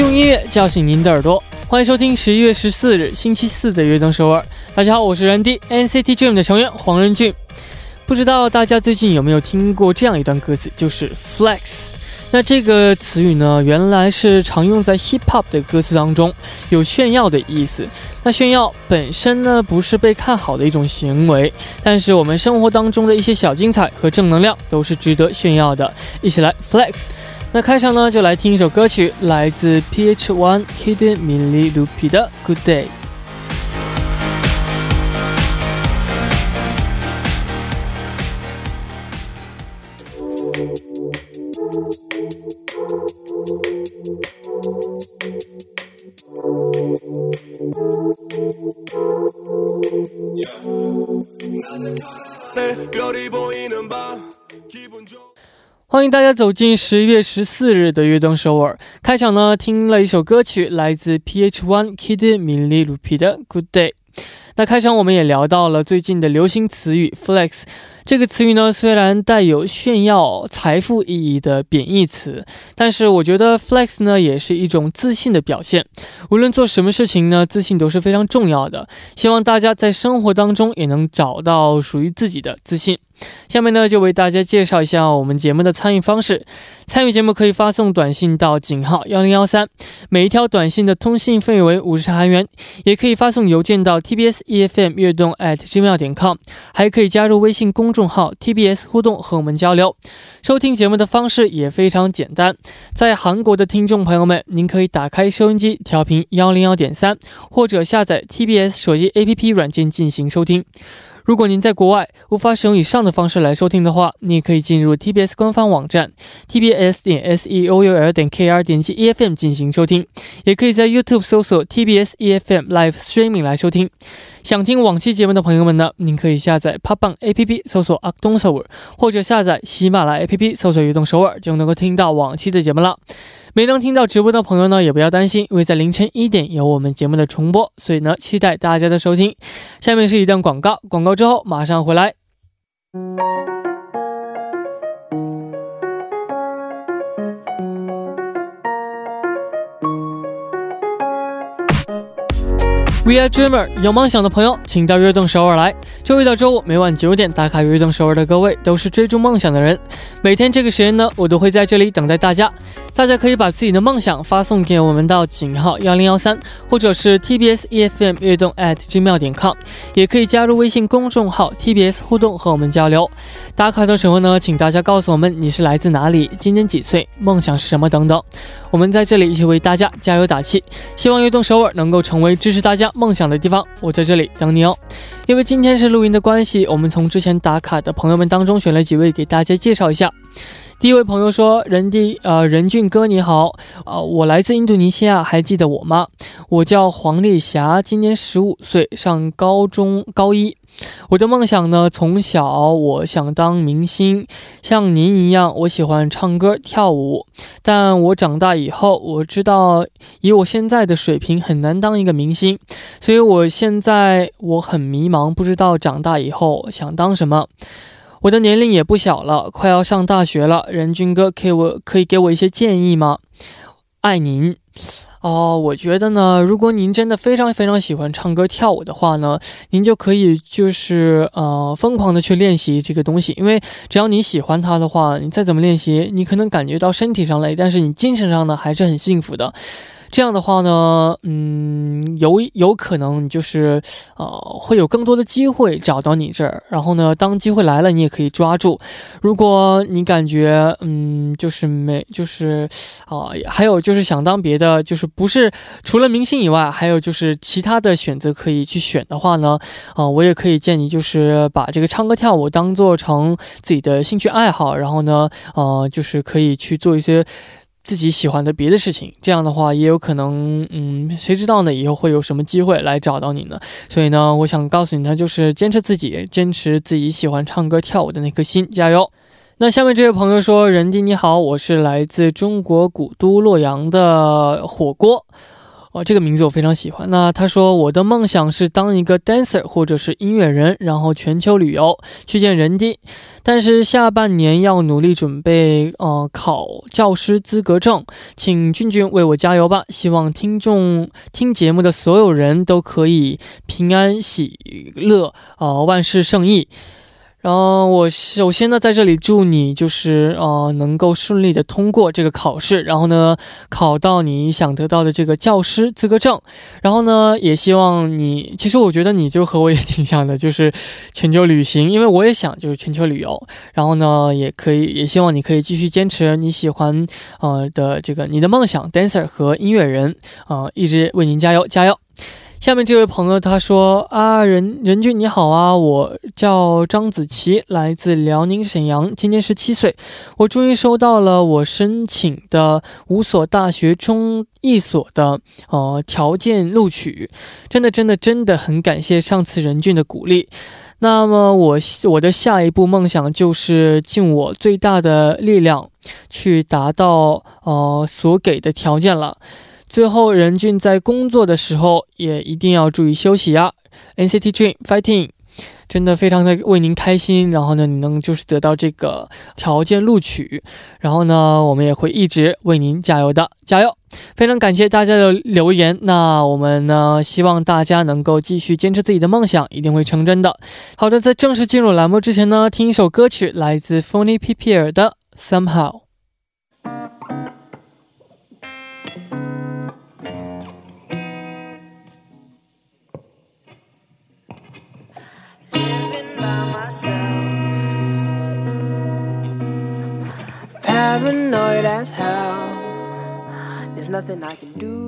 用音乐叫醒您的耳朵，欢迎收听十一月十四日星期四的《悦动首尔》。大家好，我是 rnd NCT Dream 的成员黄仁俊。不知道大家最近有没有听过这样一段歌词，就是 flex。那这个词语呢，原来是常用在 hip hop 的歌词当中，有炫耀的意思。那炫耀本身呢，不是被看好的一种行为，但是我们生活当中的一些小精彩和正能量都是值得炫耀的。一起来 flex。那开场呢，就来听一首歌曲，来自 PH One Kid Millie Lupi 的 Good Day。欢迎大家走进十一月十四日的悦动首尔。开场呢，听了一首歌曲，来自 PH One Kid Millie Lupi 的 Good Day。那开场我们也聊到了最近的流行词语 flex。这个词语呢，虽然带有炫耀财富意义的贬义词，但是我觉得 flex 呢，也是一种自信的表现。无论做什么事情呢，自信都是非常重要的。希望大家在生活当中也能找到属于自己的自信。下面呢，就为大家介绍一下我们节目的参与方式。参与节目可以发送短信到井号幺零幺三，每一条短信的通信费为五十韩元。也可以发送邮件到 tbs efm 悦动 at gmail 点 com，还可以加入微信公众号 tbs 互动和我们交流。收听节目的方式也非常简单，在韩国的听众朋友们，您可以打开收音机调频幺零幺点三，或者下载 tbs 手机 app 软件进行收听。如果您在国外无法使用以上的方式来收听的话，你也可以进入 TBS 官方网站 tbs 点 s e o u l 点 k r 点击 e f m 进行收听，也可以在 YouTube 搜索 TBS EFM Live Streaming 来收听。想听往期节目的朋友们呢，您可以下载 p o p b a n APP 搜索 Acton 首尔，或者下载喜马拉雅 APP 搜索移动首尔，就能够听到往期的节目了。没能听到直播的朋友呢，也不要担心，因为在凌晨一点有我们节目的重播，所以呢，期待大家的收听。下面是一段广告，广告之后马上回来。We are dreamer，有梦想的朋友，请到悦动首尔来。周一到周五每晚九点打卡悦动首尔的各位，都是追逐梦想的人。每天这个时间呢，我都会在这里等待大家。大家可以把自己的梦想发送给我们到井号幺零幺三，或者是 TBS EFM 悦动 at 金庙点 com，也可以加入微信公众号 TBS 互动和我们交流。打卡的时候呢，请大家告诉我们你是来自哪里，今年几岁，梦想是什么等等。我们在这里一起为大家加油打气，希望悦动首尔能够成为支持大家梦想的地方。我在这里等你哦。因为今天是录音的关系，我们从之前打卡的朋友们当中选了几位给大家介绍一下。第一位朋友说：“任弟，呃，任俊哥你好，呃，我来自印度尼西亚，还记得我吗？我叫黄丽霞，今年十五岁，上高中高一。我的梦想呢，从小我想当明星，像您一样，我喜欢唱歌跳舞。但我长大以后，我知道以我现在的水平很难当一个明星，所以我现在我很迷茫，不知道长大以后想当什么。”我的年龄也不小了，快要上大学了。任君哥，可以我可以给我一些建议吗？爱您哦，我觉得呢，如果您真的非常非常喜欢唱歌跳舞的话呢，您就可以就是呃疯狂的去练习这个东西，因为只要你喜欢它的话，你再怎么练习，你可能感觉到身体上累，但是你精神上呢还是很幸福的。这样的话呢，嗯，有有可能就是，呃，会有更多的机会找到你这儿。然后呢，当机会来了，你也可以抓住。如果你感觉，嗯，就是没，就是，啊，还有就是想当别的，就是不是除了明星以外，还有就是其他的选择可以去选的话呢，啊，我也可以建议就是把这个唱歌跳舞当做成自己的兴趣爱好，然后呢，呃，就是可以去做一些。自己喜欢的别的事情，这样的话也有可能，嗯，谁知道呢？以后会有什么机会来找到你呢？所以呢，我想告诉你，呢就是坚持自己，坚持自己喜欢唱歌跳舞的那颗心，加油！那下面这位朋友说：“任弟你好，我是来自中国古都洛阳的火锅。”哦，这个名字我非常喜欢。那他说我的梦想是当一个 dancer 或者是音乐人，然后全球旅游去见人地。但是下半年要努力准备，呃，考教师资格证，请俊俊为我加油吧！希望听众听节目的所有人都可以平安喜乐，呃，万事胜意。然后我首先呢，在这里祝你就是呃能够顺利的通过这个考试，然后呢考到你想得到的这个教师资格证，然后呢也希望你，其实我觉得你就和我也挺像的，就是全球旅行，因为我也想就是全球旅游，然后呢也可以也希望你可以继续坚持你喜欢呃的这个你的梦想，dancer 和音乐人啊，一直为您加油加油。下面这位朋友他说啊，任任俊你好啊，我叫张子琪，来自辽宁沈阳，今年十七岁。我终于收到了我申请的五所大学中一所的呃条件录取，真的真的真的很感谢上次任俊的鼓励。那么我我的下一步梦想就是尽我最大的力量去达到呃所给的条件了。最后，任俊在工作的时候也一定要注意休息呀。NCT Dream Fighting，真的非常的为您开心。然后呢，你能就是得到这个条件录取，然后呢，我们也会一直为您加油的，加油！非常感谢大家的留言。那我们呢，希望大家能够继续坚持自己的梦想，一定会成真的。好的，在正式进入栏目之前呢，听一首歌曲，来自 f o n y P P R 的 Somehow。Paranoid as hell. There's nothing I can do.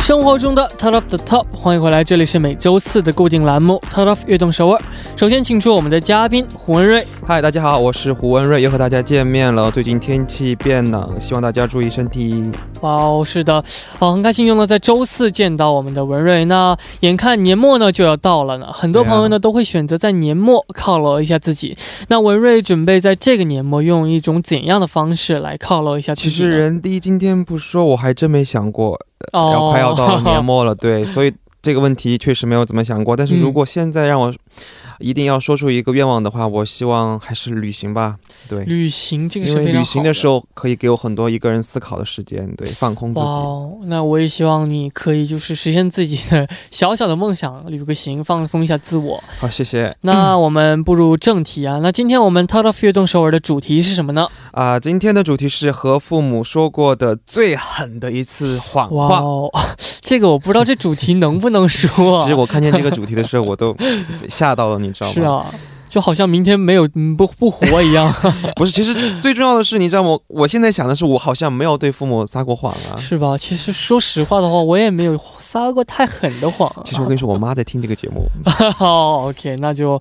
生活中的 Top of the Top，欢迎回来，这里是每周四的固定栏目 Top of 悦动首尔。首先，请出我们的嘉宾胡文瑞。嗨，大家好，我是胡文瑞，又和大家见面了。最近天气变冷，希望大家注意身体。哇哦，是的，好，很开心又能在周四见到我们的文瑞。那眼看年末呢就要到了呢，很多朋友呢都会选择在年末犒劳一下自己。那文瑞准备在这个年末用一种怎样的方式来犒劳一下自己？其实人第一今天不说，我还真没想过。哦快要到 年末了，对，所以这个问题确实没有怎么想过。但是如果现在让我。一定要说出一个愿望的话，我希望还是旅行吧。对，旅行这个是因为旅行的时候可以给我很多一个人思考的时间，对，放空自己。哦，那我也希望你可以就是实现自己的小小的梦想，旅个行，放松一下自我。好，谢谢。那我们步入正题啊。那今天我们 Talk of 悦动首尔的主题是什么呢？啊，今天的主题是和父母说过的最狠的一次谎话。这个我不知道这主题能不能说。其实我看见这个主题的时候，我都 吓到了。是啊。就好像明天没有不不活一样，不是。其实最重要的是，你知道吗？我现在想的是，我好像没有对父母撒过谎啊，是吧？其实说实话的话，我也没有撒过太狠的谎。其实我跟你说，我妈在听这个节目。好，OK，那就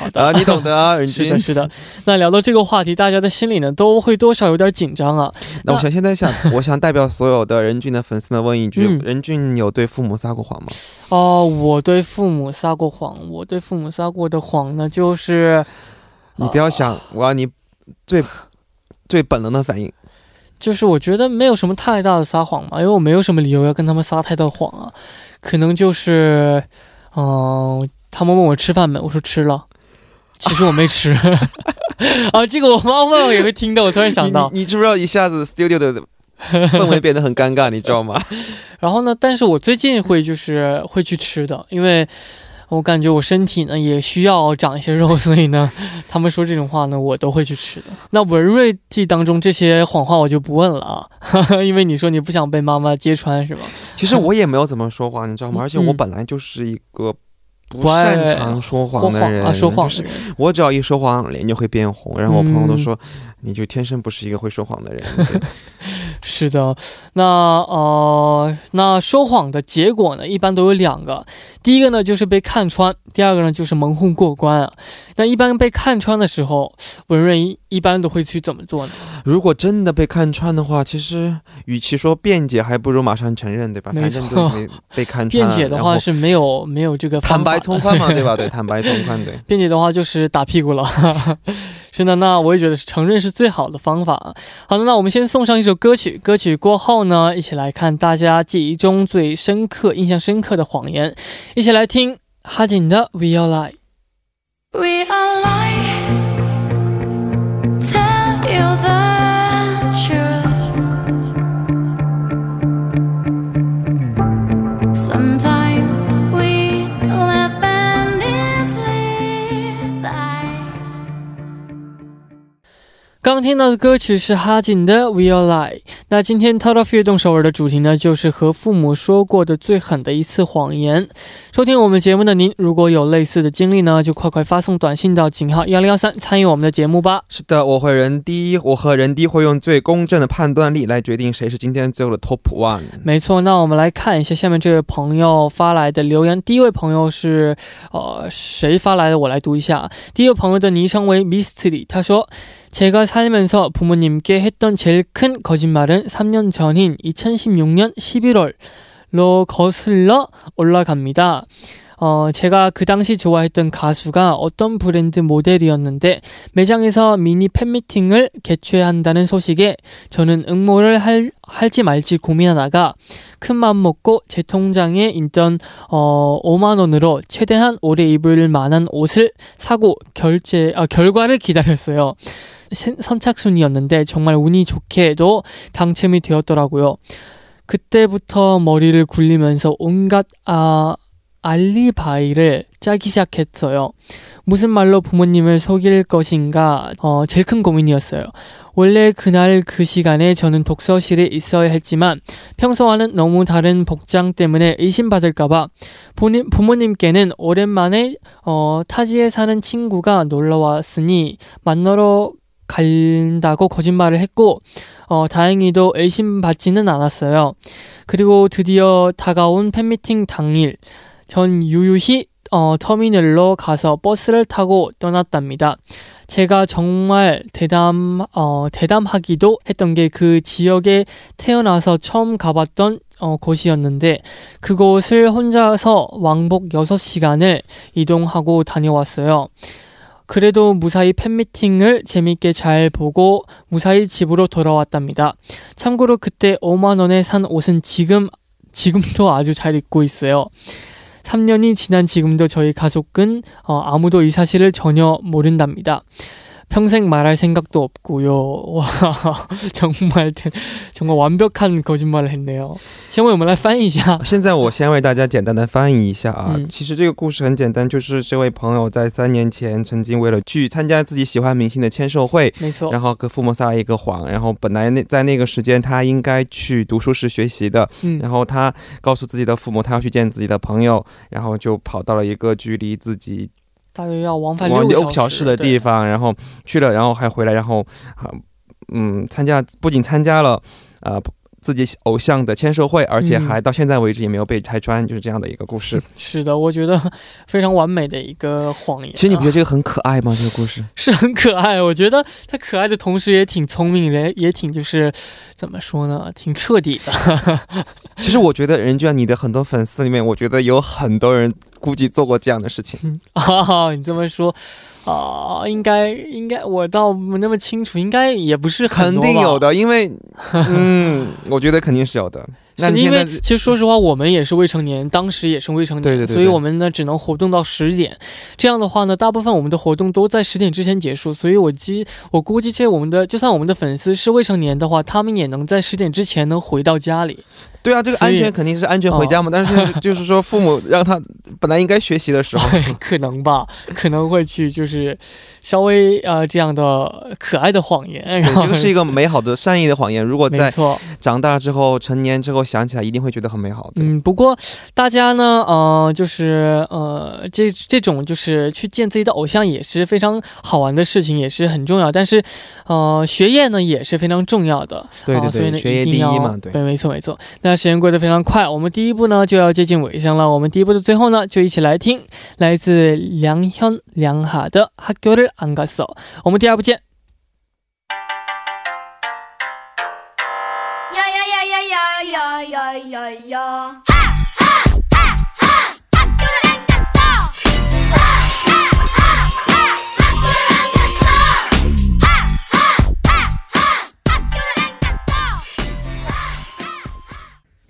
好的，你懂得啊。是的，是的。那聊到这个话题，大家的心里呢都会多少有点紧张啊。那我想现在想，我想代表所有的任俊的粉丝们问一句：任俊有对父母撒过谎吗？哦，我对父母撒过谎。我对父母撒过的谎呢，就是，你不要想，我要你最最本能的反应，就是我觉得没有什么太大的撒谎嘛，因为我没有什么理由要跟他们撒太多谎啊。可能就是，嗯，他们问我吃饭没，我说吃了，其实我没吃。啊，这个我妈问我也会听到，我突然想到，你知不知道一下子 studio 的。氛围变得很尴尬，你知道吗？然后呢？但是我最近会就是会去吃的，因为我感觉我身体呢也需要长一些肉，所以呢，他们说这种话呢，我都会去吃的。那文瑞记当中这些谎话我就不问了啊，因为你说你不想被妈妈揭穿是吧？其实我也没有怎么说谎，你知道吗？而且我本来就是一个。不擅长说谎的人，说谎是我只要一说谎，脸就会变红。然后我朋友都说，你就天生不是一个会说谎的人。是的，那呃，那说谎的结果呢，一般都有两个。第一个呢就是被看穿，第二个呢就是蒙混过关啊。那一般被看穿的时候，文瑞一般都会去怎么做呢？如果真的被看穿的话，其实与其说辩解，还不如马上承认，对吧？没错，被看穿。辩解的话是没有没有这个坦白从宽嘛，对吧？对，坦白从宽，对。辩解的话就是打屁股了。是的，那我也觉得是承认是最好的方法。好的，那我们先送上一首歌曲，歌曲过后呢，一起来看大家记忆中最深刻、印象深刻的谎言。一起来听哈紧的《We Are Lie》。刚听到的歌曲是哈紧的《We Are Lie》。那今天 t o t a l 动手耳的主题呢，就是和父母说过的最狠的一次谎言。收听我们节目的您，如果有类似的经历呢，就快快发送短信到井号幺零幺三，参与我们的节目吧。是的，我会人第一，我和人第一会用最公正的判断力来决定谁是今天最后的 Top One。没错，那我们来看一下下面这位朋友发来的留言。第一位朋友是呃谁发来的？我来读一下。第一位朋友的昵称为 Mystery，他说。 제가 살면서 부모님께 했던 제일 큰 거짓말은 3년 전인 2016년 11월로 거슬러 올라갑니다. 어, 제가 그 당시 좋아했던 가수가 어떤 브랜드 모델이었는데 매장에서 미니 팬미팅을 개최한다는 소식에 저는 응모를 할, 할지 말지 고민하다가 큰 마음 먹고 제 통장에 있던 어, 5만 원으로 최대한 오래 입을 만한 옷을 사고 결제 아, 결과를 기다렸어요. 선착순이었는데 정말 운이 좋게도 당첨이 되었더라고요. 그때부터 머리를 굴리면서 온갖 아, 알리바이를 짜기 시작했어요. 무슨 말로 부모님을 속일 것인가 어, 제일 큰 고민이었어요. 원래 그날 그 시간에 저는 독서실에 있어야 했지만 평소와는 너무 다른 복장 때문에 의심받을까봐 부모님께는 오랜만에 어, 타지에 사는 친구가 놀러 왔으니 만나러 간다고 거짓말을 했고 어, 다행히도 의심받지는 않았어요. 그리고 드디어 다가온 팬미팅 당일 전 유유히 어, 터미널로 가서 버스를 타고 떠났답니다. 제가 정말 대담, 어, 대담하기도 했던 게 그 지역에 태어나서 처음 가봤던 어, 곳이었는데 그곳을 혼자서 왕복 6시간을 이동하고 다녀왔어요. 그래도 무사히 팬미팅을 재밌게 잘 보고 무사히 집으로 돌아왔답니다. 참고로 그때 5만원에 산 옷은 지금, 지금도 아주 잘 입고 있어요. 3년이 지난 지금도 저희 가족은 어, 아무도 이 사실을 전혀 모른답니다. 평생 말할 생각도 없고요. 와, 정말 정말완벽한거짓말을했네요先为我们来翻译一下。现在我先为大家简单的翻译一下啊。其实这个故事很简单，就是这位朋友在三年前曾经为了去参加自己喜欢明星的签售会，没错，然后跟父母撒了一个谎。然后本来那在那个时间他应该去读书室学习的，嗯，然后他告诉自己的父母他要去见自己的朋友，然后就跑到了一个距离自己。 大约要往返六小时的地方，然后去了，然后还回来，然后，嗯，参加不仅参加了，呃。自己偶像的签售会，而且还到现在为止也没有被拆穿，就是这样的一个故事。是的，我觉得非常完美的一个谎言。其实你不觉得这个很可爱吗？这个故事 是很可爱，我觉得他可爱的同时也挺聪明，人也挺就是怎么说呢，挺彻底的。其实我觉得，人娟，你的很多粉丝里面，我觉得有很多人估计做过这样的事情。啊，你这么说。啊，应该应该，我倒没那么清楚，应该也不是肯定有的，因为，嗯，我觉得肯定是有的。那因为其实说实话，我们也是未成年，当时也是未成年，对对对，所以我们呢只能活动到十点。这样的话呢，大部分我们的活动都在十点之前结束，所以我计我估计这我们的就算我们的粉丝是未成年的话，他们也能在十点之前能回到家里。对啊，这个安全肯定是安全回家嘛。但是 就是说，父母让他本来应该学习的时候，可能吧，可能会去就是稍微呃这样的可爱的谎言。这个是一个美好的善意的谎言。如果在长大之后、成年之后想起来，一定会觉得很美好。嗯，不过大家呢，呃，就是呃这这种就是去见自己的偶像也是非常好玩的事情，也是很重要。但是呃学业呢也是非常重要的。对对对，学业第一嘛。对，没错没错。那时间过得非常快，我们第一步呢就要接近尾声了。我们第一步的最后呢，就一起来听来自梁현梁哈的《학교를안갔어》。我们第二步见。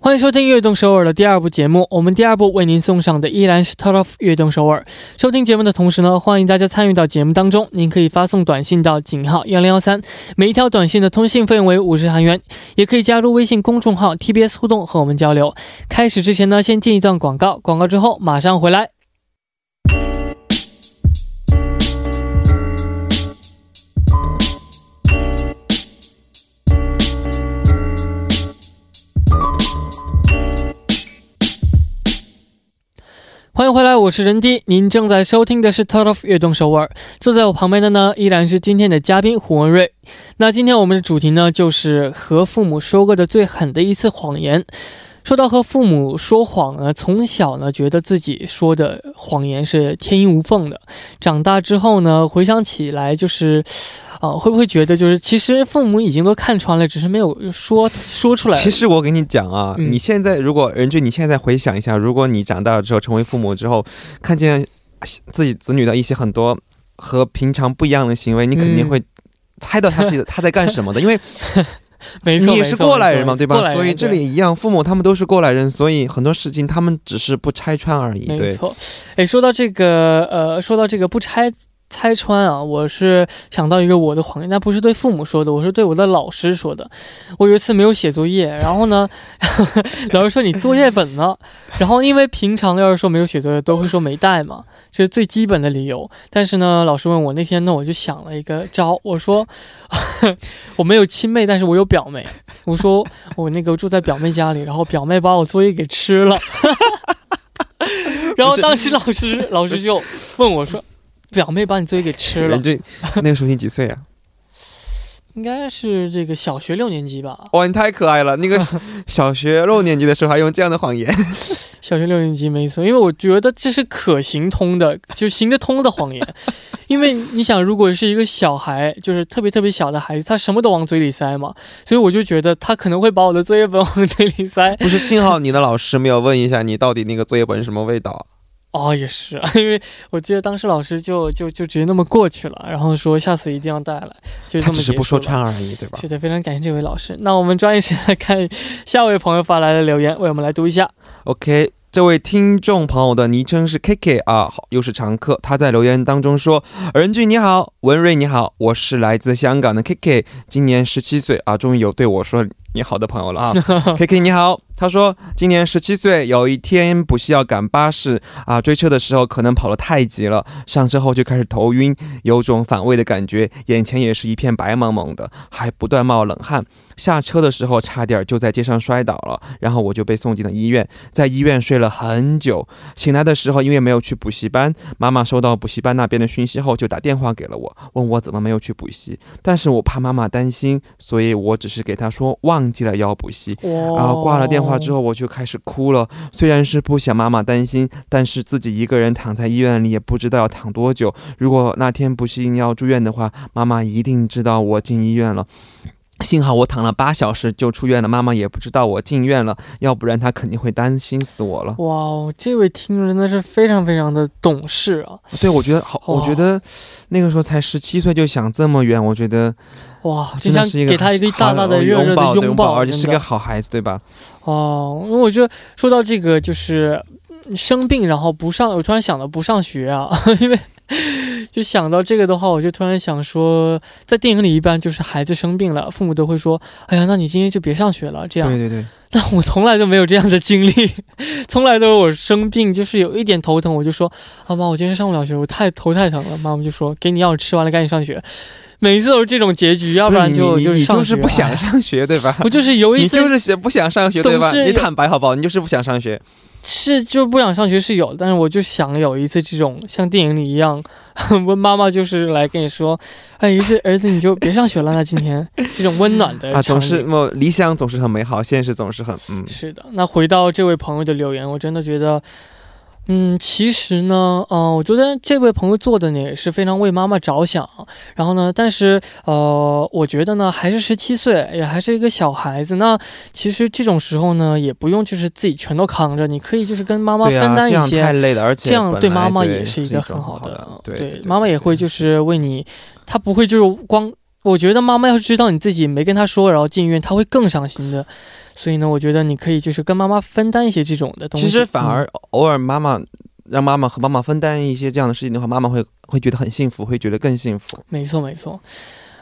欢迎收听《悦动首尔》的第二部节目。我们第二部为您送上的依然是《todof 悦动首尔》。收听节目的同时呢，欢迎大家参与到节目当中。您可以发送短信到井号幺零幺三，每一条短信的通信费用为五十韩元。也可以加入微信公众号 TBS 互动和我们交流。开始之前呢，先进一段广告，广告之后马上回来。我是任迪。您正在收听的是《t o t of 悦动首尔》，坐在我旁边的呢，依然是今天的嘉宾胡文瑞。那今天我们的主题呢，就是和父母说过的最狠的一次谎言。说到和父母说谎呢，从小呢觉得自己说的谎言是天衣无缝的，长大之后呢回想起来就是，啊，会不会觉得就是其实父母已经都看穿了，只是没有说说出来。其实我跟你讲啊，你现在如果任俊，你现在回想一下，如果你长大了之后成为父母之后，看见自己子女的一些很多和平常不一样的行为，你肯定会猜到他自己 他在干什么的，因为。你也是过来人嘛，对吧？所以这里一样，父母他们都是过来人，所以很多事情他们只是不拆穿而已。没错，哎，说到这个，呃，说到这个不拆。拆穿啊！我是想到一个我的谎言，那不是对父母说的，我是对我的老师说的。我有一次没有写作业，然后呢，老师说你作业本呢？然后因为平常要是说没有写作业，都会说没带嘛，这是最基本的理由。但是呢，老师问我那天呢，我就想了一个招，我说我没有亲妹，但是我有表妹。我说我那个住在表妹家里，然后表妹把我作业给吃了。然后当时老师老师就问我说。表妹把你作业给吃了。对，那个时候你几岁啊？应该是这个小学六年级吧。哇，你太可爱了！那个小 学六年级的时候还用这样的谎言。小学六年级没错，因为我觉得这是可行通的，就行得通的谎言。因为你想，如果是一个小孩，就是特别特别小的孩子，他什么都往嘴里塞嘛，所以我就觉得他可能会把我的作业本往嘴里塞。不是，幸好你的老师没有问一下你到底那个作业本是什么味道。哦，也是，因为我记得当时老师就就就直接那么过去了，然后说下次一定要带来，就这么只是不说穿而已，对吧？是的，非常感谢这位老师。那我们抓紧时间来看下位朋友发来的留言，为我们来读一下。OK。这位听众朋友的昵称是 KK 啊，好，又是常客。他在留言当中说：“任俊你好，文瑞你好，我是来自香港的 KK，今年十七岁啊，终于有对我说你好的朋友了啊。”KK 你好，他说今年十七岁，有一天补习要赶巴士啊，追车的时候可能跑得太急了，上车后就开始头晕，有种反胃的感觉，眼前也是一片白蒙蒙的，还不断冒冷汗。下车的时候差点就在街上摔倒了，然后我就被送进了医院，在医院睡了很久。醒来的时候，因为没有去补习班，妈妈收到补习班那边的讯息后，就打电话给了我，问我怎么没有去补习。但是我怕妈妈担心，所以我只是给她说忘记了要补习。然后挂了电话之后，我就开始哭了。虽然是不想妈妈担心，但是自己一个人躺在医院里也不知道要躺多久。如果那天不幸要住院的话，妈妈一定知道我进医院了。幸好我躺了八小时就出院了，妈妈也不知道我进院了，要不然她肯定会担心死我了。哇，这位听众真的是非常非常的懂事啊！对，我觉得好，我觉得那个时候才十七岁就想这么远，我觉得哇，真的是一个给他一个大大的热热的拥抱，而且是个好孩子，对吧？哦，因为我觉得说到这个就是生病然后不上，我突然想到不上学啊，因为。就想到这个的话，我就突然想说，在电影里一般就是孩子生病了，父母都会说：“哎呀，那你今天就别上学了。”这样。对对对。但我从来都没有这样的经历，从来都是我生病，就是有一点头疼，我就说：“啊妈，我今天上不了学，我太头太疼了。”妈妈就说：“给你药吃完了，赶紧上学。”每一次都是这种结局，要不然就就是上学。不想上学，对吧？我就是有一些，你就是不想上学，对吧？你坦白好不好？你就是不想上学。是，就不想上学是有，但是我就想有一次这种像电影里一样，问 妈妈就是来跟你说，哎，一次儿子你就别上学了，那今天 这种温暖的啊，总是我理想总是很美好，现实总是很嗯，是的。那回到这位朋友的留言，我真的觉得。嗯，其实呢，嗯，我觉得这位朋友做的呢也是非常为妈妈着想。然后呢，但是呃，我觉得呢，还是十七岁，也还是一个小孩子。那其实这种时候呢，也不用就是自己全都扛着，你可以就是跟妈妈分担一些。太累了，而且这样对妈妈也是一个很好的。对，妈妈也会就是为你，她不会就是光。我觉得妈妈要是知道你自己没跟她说，然后进医院，她会更伤心的。所以呢，我觉得你可以就是跟妈妈分担一些这种的东西。其实反而偶尔妈妈让妈妈和妈妈分担一些这样的事情的话，妈妈会会觉得很幸福，会觉得更幸福。没错，没错。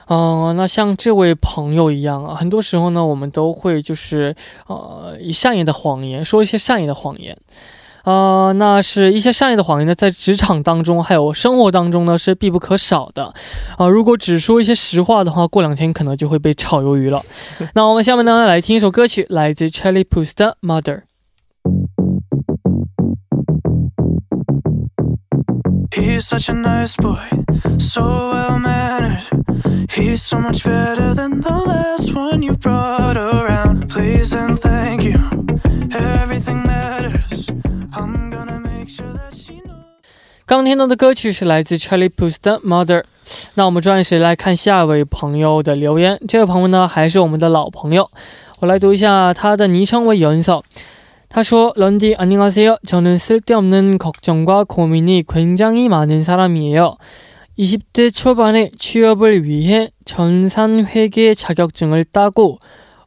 嗯，那像这位朋友一样啊，很多时候呢，我们都会就是呃以善意的谎言说一些善意的谎言。呃，那是一些善意的谎言呢，在职场当中还有生活当中呢是必不可少的。啊，如果只说一些实话的话，过两天可能就会被炒鱿鱼了。那我们下面呢来听一首歌曲，来自 Charlie Puth 的《Mother》。刚听到的歌曲是来自 Charlie Puth 的 Mother。那我们抓紧时间来看下一位朋友的留言。这位朋友呢，还是我们的老朋友。我来读一下他的昵称为연석他说：“런디안녕하세요저는쓸데없는걱정과고민이굉장히많은사람이에요20대초반에취업을위해전산회계자격증을따고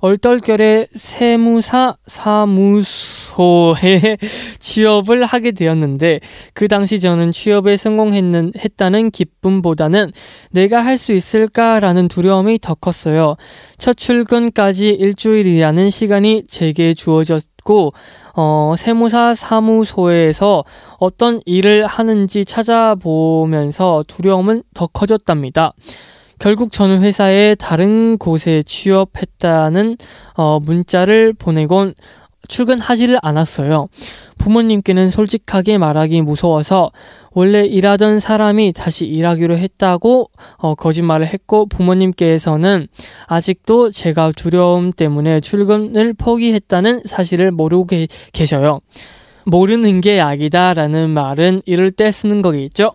얼떨결에 세무사 사무소에 취업을 하게 되었는데 그 당시 저는 취업에 성공했다는 기쁨보다는 내가 할 수 있을까라는 두려움이 더 컸어요. 첫 출근까지 일주일이라는 시간이 제게 주어졌고 어, 세무사 사무소에서 어떤 일을 하는지 찾아보면서 두려움은 더 커졌답니다. 결국 저는 회사에 다른 곳에 취업했다는 어, 문자를 보내곤 출근하지를 않았어요. 부모님께는 솔직하게 말하기 무서워서 원래 일하던 사람이 다시 일하기로 했다고 어, 거짓말을 했고 부모님께서는 아직도 제가 두려움 때문에 출근을 포기했다는 사실을 모르고 계, 계셔요. 모르는 게 약이다라는 말은 이럴 때 쓰는 거겠죠.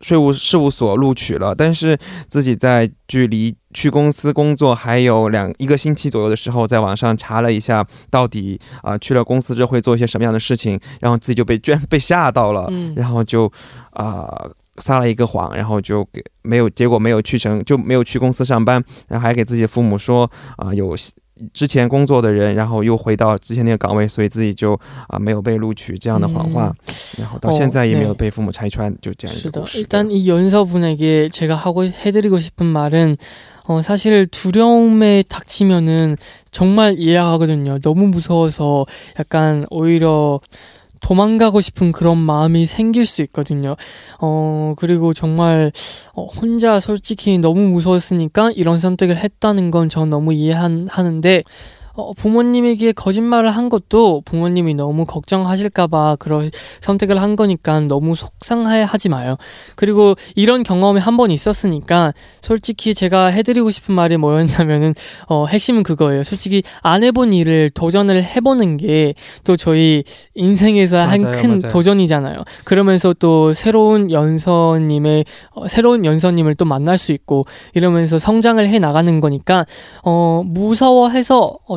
税务事务所录取了，但是自己在距离去公司工作还有两一个星期左右的时候，在网上查了一下，到底啊去了公司之后会做一些什么样的事情，然后自己就被居然被吓到了，然后就啊撒了一个谎，然后就给没有结果没有去成就没有去公司上班，然后还给自己父母说啊有。之前工作的人，然后又回到之前那个岗位，所以自己就啊没有被录取这样的谎话，然后到现在也没有被父母拆穿，就这样一个故事。일단이연서분에게제가하고해드리고싶은말은어사실두려움에닥치면은정말이해하거든요너무무서워서약간오히려 도망가고 싶은 그런 마음이 생길 수 있거든요. 어, 그리고 정말, 어, 혼자 솔직히 너무 무서웠으니까 이런 선택을 했다는 건 전 너무 이해하는데, 어, 부모님에게 거짓말을 한 것도 부모님이 너무 걱정하실까봐 그런 선택을 한 거니까 너무 속상해 하지 마요. 그리고 이런 경험이 한 번 있었으니까 솔직히 제가 해드리고 싶은 말이 뭐였냐면은 어, 핵심은 그거예요. 솔직히 안 해본 일을 도전을 해보는 게 또 저희 인생에서 한 큰 도전이잖아요. 그러면서 또 새로운 연서님의 어, 새로운 연서님을 또 만날 수 있고 이러면서 성장을 해 나가는 거니까 어, 무서워해서 어,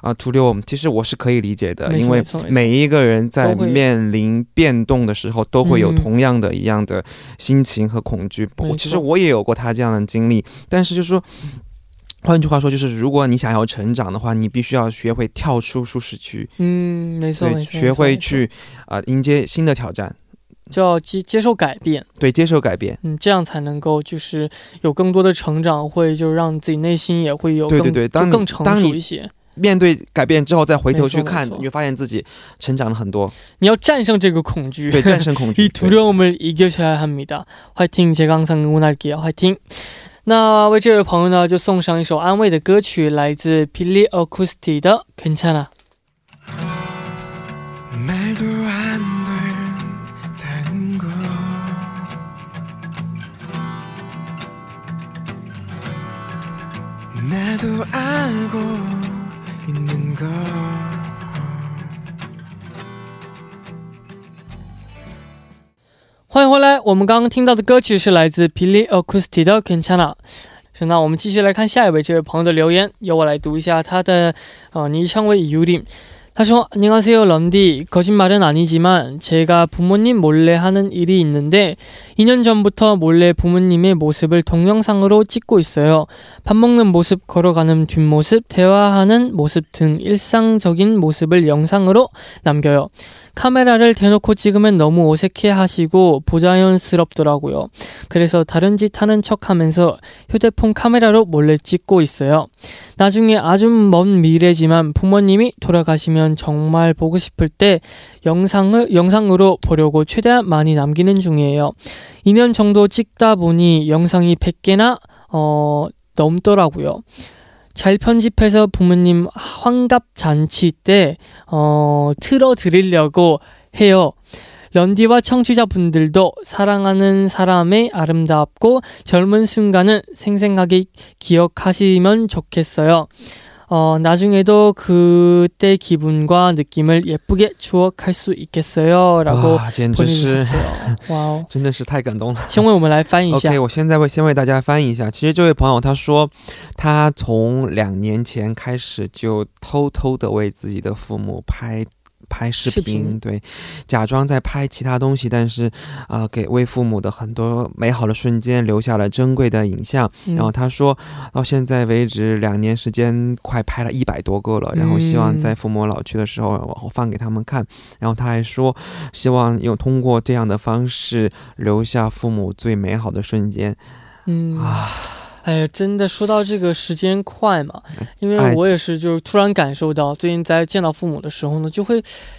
啊，图六，其实我是可以理解的，因为每一个人在面临变动的时候，都会有同样的一样的心情和恐惧。我其实我也有过他这样的经历，但是就是说，换句话说，就是如果你想要成长的话，你必须要学会跳出舒适区。嗯，没错，学会去啊迎接新的挑战，就要接接受改变。对，接受改变，嗯，这样才能够就是有更多的成长，会就让自己内心也会有对对对，当更成熟一些。面对改变之后，再回头去看，你就发现自己成长了很多。你要战胜这个恐惧，对，战胜恐惧。이두려움을이겨셔야합니 다。 화이팅제강상응원할게요화이팅那为这位朋友呢，就送上一首安慰的歌曲，来自 Billy Acoustic 的《괜찮아》。 欢迎回来，我们刚刚听到的歌曲是来自 Pili Acoustic 的 Kanchana。行，那我们继续来看下一位这位朋友的留言，由我来读一下他的昵称为 Yudi。 他说：“안녕하세요 런디 거짓말은 아니지만 제가 부모님 몰래 하는 일이 있는데 2년 전부터 몰래 부모님의 모습을 동영상으로 찍고 있어요 밥 먹는 모습 걸어가는 뒷모습 대화하는 모습 등 일상적인 모습을 영상으로 남겨요 카메라를 대놓고 찍으면 너무 어색해 하시고 부자연스럽더라고요. 그래서 다른 짓 하는 척 하면서 휴대폰 카메라로 몰래 찍고 있어요. 나중에 아주 먼 미래지만 부모님이 돌아가시면 정말 보고 싶을 때 영상을, 영상으로 보려고 최대한 많이 남기는 중이에요. 2년 정도 찍다 보니 영상이 100개나, 어, 넘더라고요. 잘 편집해서 부모님 환갑 잔치 때 어, 틀어 드리려고 해요. 런디와 청취자분들도 사랑하는 사람의 아름답고 젊은 순간은 생생하게 기억하시면 좋겠어요. 어, 나중에도 그때 기분과 느낌을 예쁘게 추억할 수 있겠어요. 라고 보내주셨어요. 哇，真的是太感动了。请为我们来翻译一下。OK，我现在会先为大家翻译一下。其实这位朋友他说，他从两年前开始就偷偷的为自己的父母拍。 拍视频，对，假装在拍其他东西，但是啊，给为父母的很多美好的瞬间留下了珍贵的影像。然后他说到现在为止，两年时间快拍了一百多个了。然后希望在父母老去的时候，往后放给他们看。然后他还说，希望用通过这样的方式留下父母最美好的瞬间。嗯啊。哎呀，真的说到这个时间快嘛，因为我也是，就是突然感受到，最近在见到父母的时候呢，就会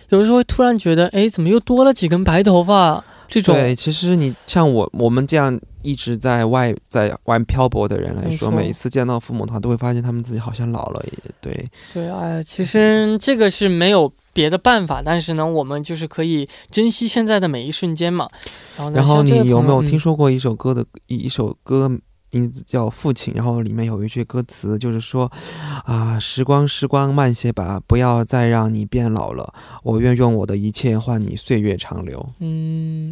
有的时候会突然觉得，哎，怎么又多了几根白头发？这种对，其实你像我，我们这样一直在外在外漂泊的人来说，每一次见到父母的话，都会发现他们自己好像老了。也对，对，哎，其实这个是没有别的办法，但是呢，我们就是可以珍惜现在的每一瞬间嘛。然后，然后你有没有听说过一首歌的一一首歌？名字叫父亲，然后里面有一句歌词，就是说，啊，时光时光慢些吧，不要再让你变老了，我愿用我的一切换你岁月长流。嗯，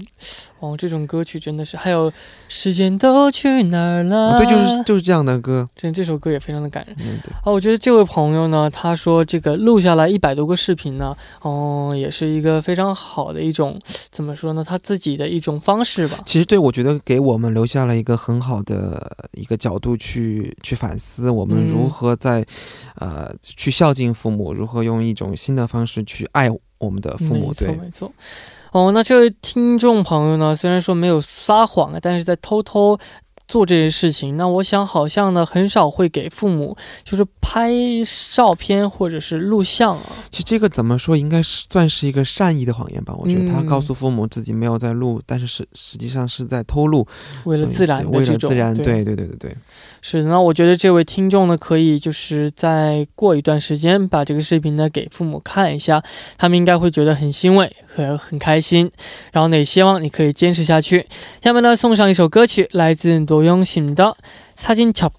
哦，这种歌曲真的是，还有时间都去哪儿了？对，就是就是这样的歌，真这首歌也非常的感人。嗯，对。哦，我觉得这位朋友呢，他说这个录下来一百多个视频呢，哦，也是一个非常好的一种，怎么说呢？他自己的一种方式吧。其实对我觉得给我们留下了一个很好的。一个角度去去反思，我们如何在，呃，去孝敬父母，如何用一种新的方式去爱我们的父母。对，没错。哦，那这位听众朋友呢，虽然说没有撒谎啊，但是在偷偷做这些事情，那我想好像呢很少会给父母就是拍照片或者是录像啊。其实这个怎么说，应该是算是一个善意的谎言吧？我觉得他告诉父母自己没有在录，但是实实际上是在偷录，为了自然，为了自然，对对对对对。是，那我觉得这位听众呢，可以就是再过一段时间把这个视频呢给父母看一下，他们应该会觉得很欣慰和很开心。然后呢，也希望你可以坚持下去。下面呢，送上一首歌曲，来自多用心的擦金巧。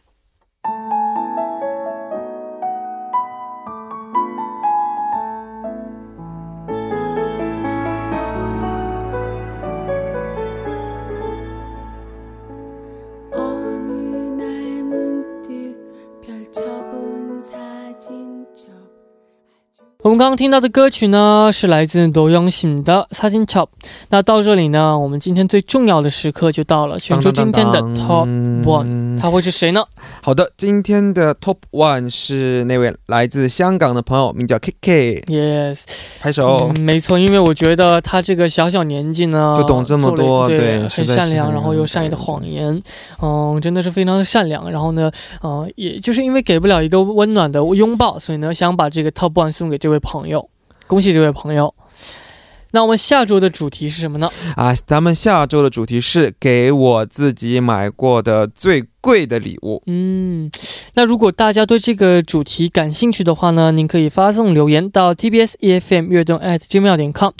我们刚刚听到的歌曲呢，是来自罗永醒的《擦金巧》。那到这里呢，我们今天最重要的时刻就到了，选出今天的 Top One，他会是谁呢？好的，今天的 Top One 是那位来自香港的朋友，名叫 K K。Yes，拍手。没错，因为我觉得他这个小小年纪呢，就懂这么多，对，很善良，然后又善意的谎言，嗯，真的是非常的善良。然后呢，呃，也就是因为给不了一个温暖的拥抱，所以呢，想把这个 Top One 送给这位。朋友，恭喜这位朋友。那我们下周的主题是什么呢？啊，咱们下周的主题是给我自己买过的最贵的礼物。嗯，那如果大家对这个主题感兴趣的话呢，您可以发送留言到 tbs efm 悦动 at gmail 点 com，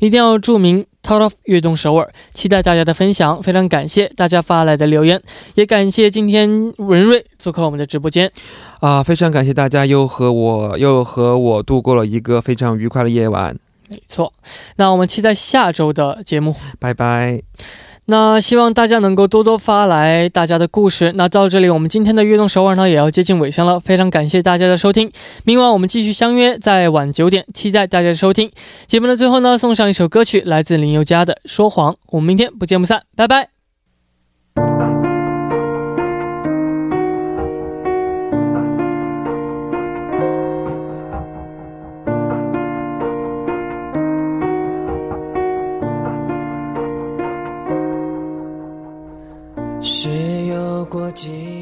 一定要注明 t o of 悦动首尔，期待大家的分享。非常感谢大家发来的留言，也感谢今天文瑞做客我们的直播间。啊，非常感谢大家又和我又和我度过了一个非常愉快的夜晚。没错，那我们期待下周的节目，拜拜。那希望大家能够多多发来大家的故事。那到这里，我们今天的悦动首尔呢也要接近尾声了，非常感谢大家的收听。明晚我们继续相约在晚九点，期待大家的收听。节目的最后呢，送上一首歌曲，来自林宥嘉的《说谎》。我们明天不见不散，拜拜。是有过几